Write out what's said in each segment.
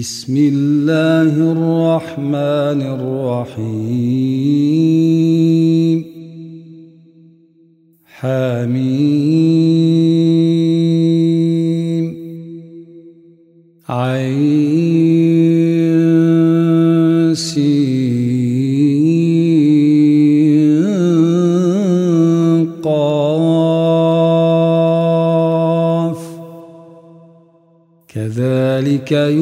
بسم الله الرحمن الرحيم. حميم. عين قاف. كذلك يوحي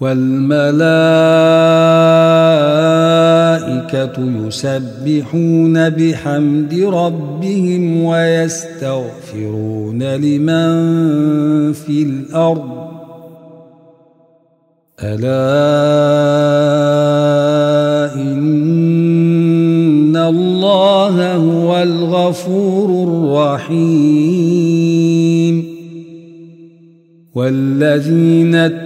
والملائكة يسبحون بحمد ربهم ويستغفرون لمن في الأرض. ألا إن الله هو الغفور الرحيم. والذين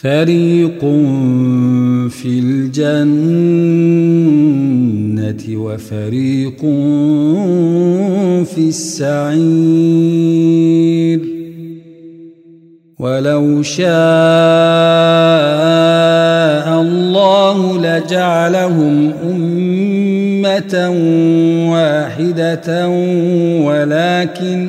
فريق في الجنة وفريق في السعير ولو شاء الله لجعلهم أمة واحدة ولكن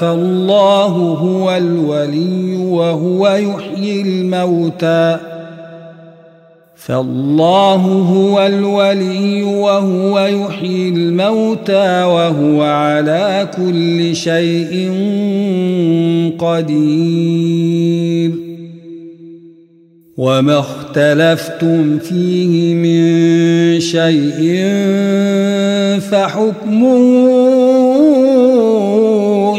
فالله هو الولي وهو يحيي الموتى. فالله هو الولي وهو يحيي الموتى وهو على كل شيء قدير. وما اختلفتم فيه من شيء فحكمه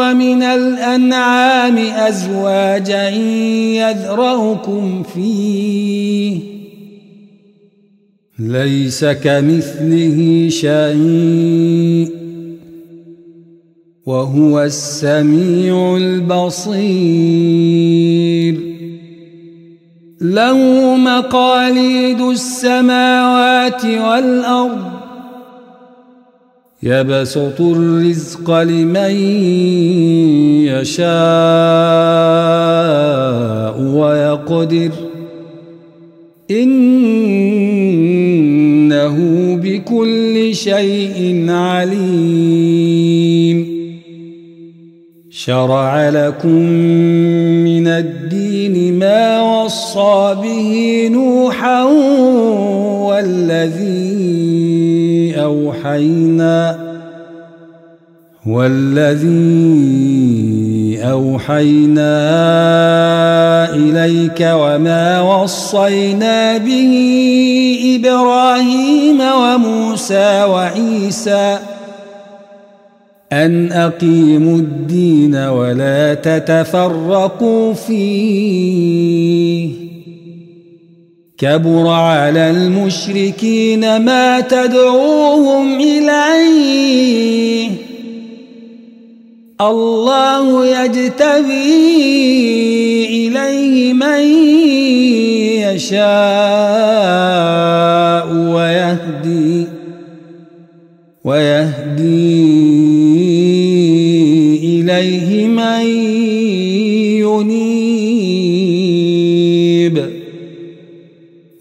ومن الأنعام أزواجا يذرأكم فيه. ليس كمثله شيء. وهو السميع البصير. له مقاليد السماوات والأرض. يبسط الرزق لمن يشاء ويقدر إنه بكل شيء عليم شرع لكم والذي أوحينا إليك وما وصينا به إبراهيم وموسى وعيسى أن أقيموا الدين ولا تتفرقوا فيه كبر على المشركين ما تدعوهم إليه الله يجتبي إليه من يشاء ويهدي ويهدي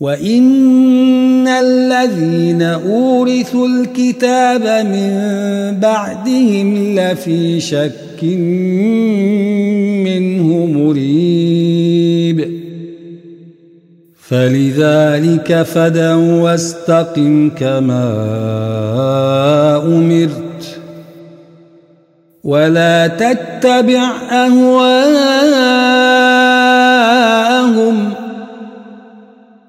وإن الذين أورثوا الكتاب من بعدهم لفي شك منه مريب فلذلك فدع واستقم كما أمرت ولا تتبع أهواءهم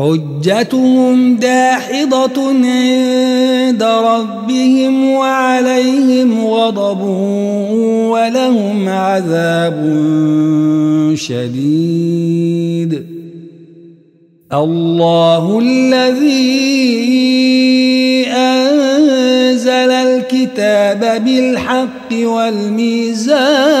حجتهم داحضة عند ربهم وعليهم غضب ولهم عذاب شديد. الله الذي أنزل الكتاب بالحق والميزان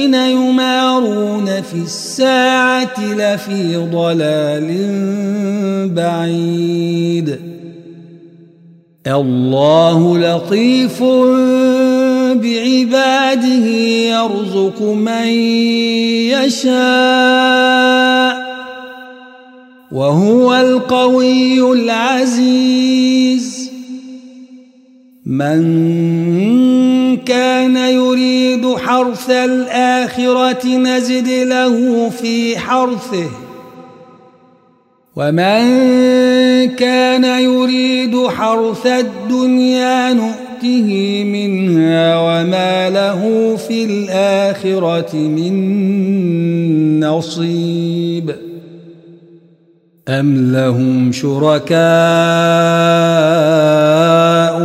في الساعة لفي ضلال بعيد. الله لطيف بعباده يرزق من يشاء وهو القوي العزيز. من كان يريد حرث الآخرة نزد له في حرثه. ومن كان يريد حرث الدنيا نؤته منها وما له في الآخرة من نصيب. أم لهم شركاء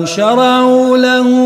شرعوا لهم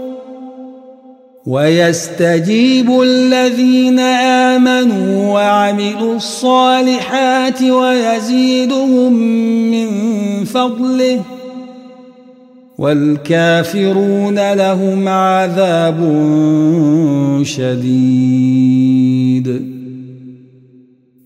ويستجيب الذين آمنوا وعملوا الصالحات ويزيدهم من فضله والكافرون لهم عذاب شديد.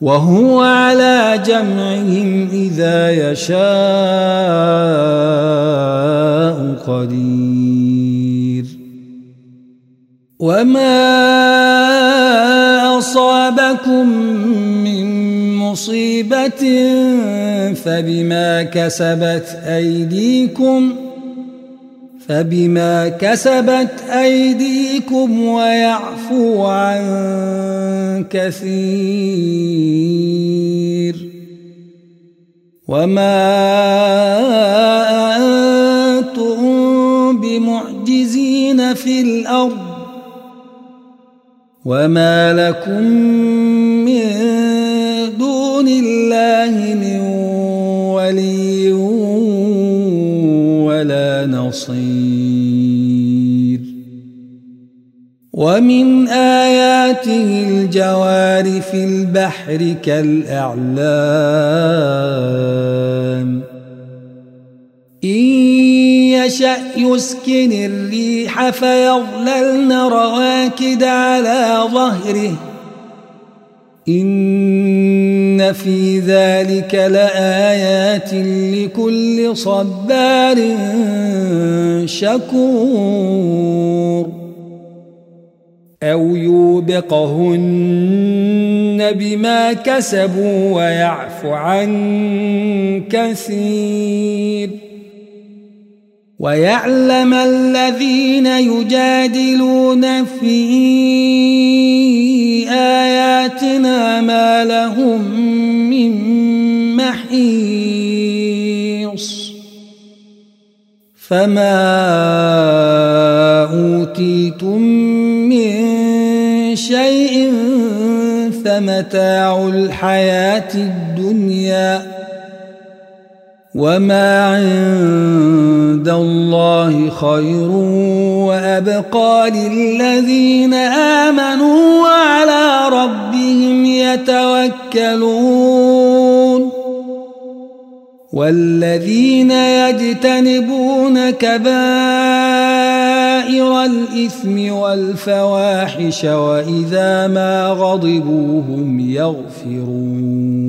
وهو على جمعهم إذا يشاء قدير. وما أصابكم من مصيبة فبما كسبت أيديكم فبما كسبت أيديكم ويعفو عن كثير وما أنتم بمعجزين في الأرض وما لكم من دون الله من نصير ومن آياته الجوار في البحر كالأعلام إن يشأ يسكن الريح فيظللن رواكد على ظهره إن في ذلك لآيات لكل صبار شكور. أو يوبقهن بما كسبوا ويعفو عن كثير. ويعلم الذين يجادلون في آياتنا ما لهم من محيص فما أوتيتم من شيء فمتاع الحياة الدنيا وما عند الله خير وأبقى للذين آمنوا وعلى ربهم يتوكلون والذين يجتنبون كبائر الإثم والفواحش وإذا ما غضبوا هم يغفرون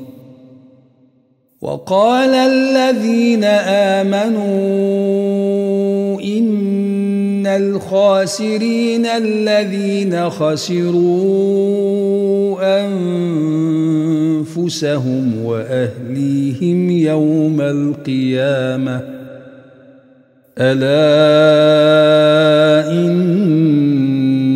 وقال الذين آمنوا إن الخاسرين الذين خسروا أنفسهم وأهليهم يوم القيامة. ألا إن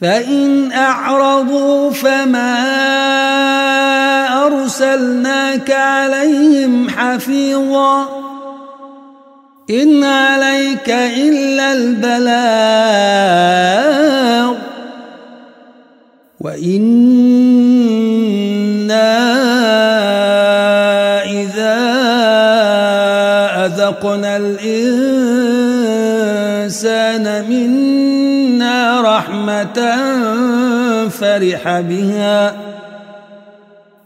فإن أعرضوا فما أرسلناك عليهم حفيظا إن عليك إلا البلاغ وإنا أذقنا الإنسان منا رحمة فرح بها.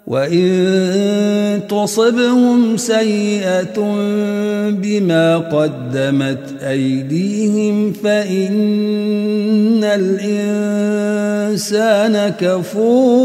وإن تصبهم سيئة بما قدمت أيديهم فإن الإنسان كفور.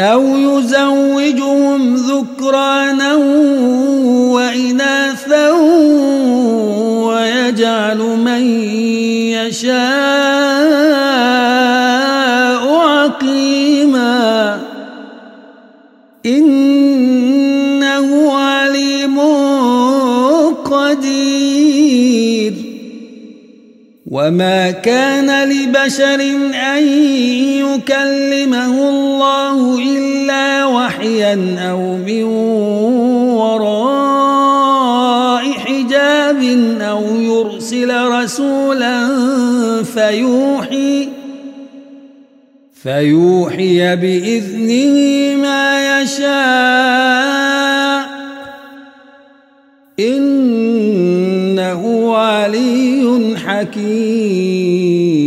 أو يزوجهم ذكرانا وما كان لبشر أن يكلمه الله إلا وحيا أو من وراء حجاب أو يرسل رسولا فيوحي فيوحي بإذنه ما يشاء إنه حكيم.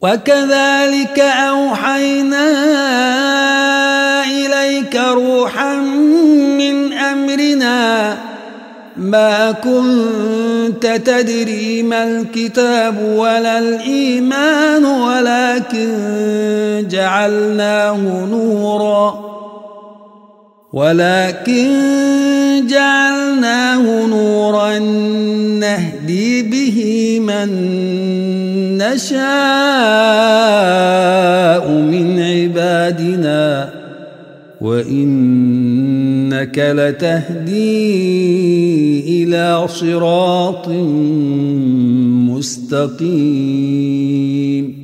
وكذلك أوحينا إليك روحا من أمرنا. ما كنت تدري ما الكتاب ولا الإيمان ولكن جعلناه نورا. ولكن جعلناه نورا نهدي به من نشاء من عبادنا. وإنك لتهدي إلى صراط مستقيم.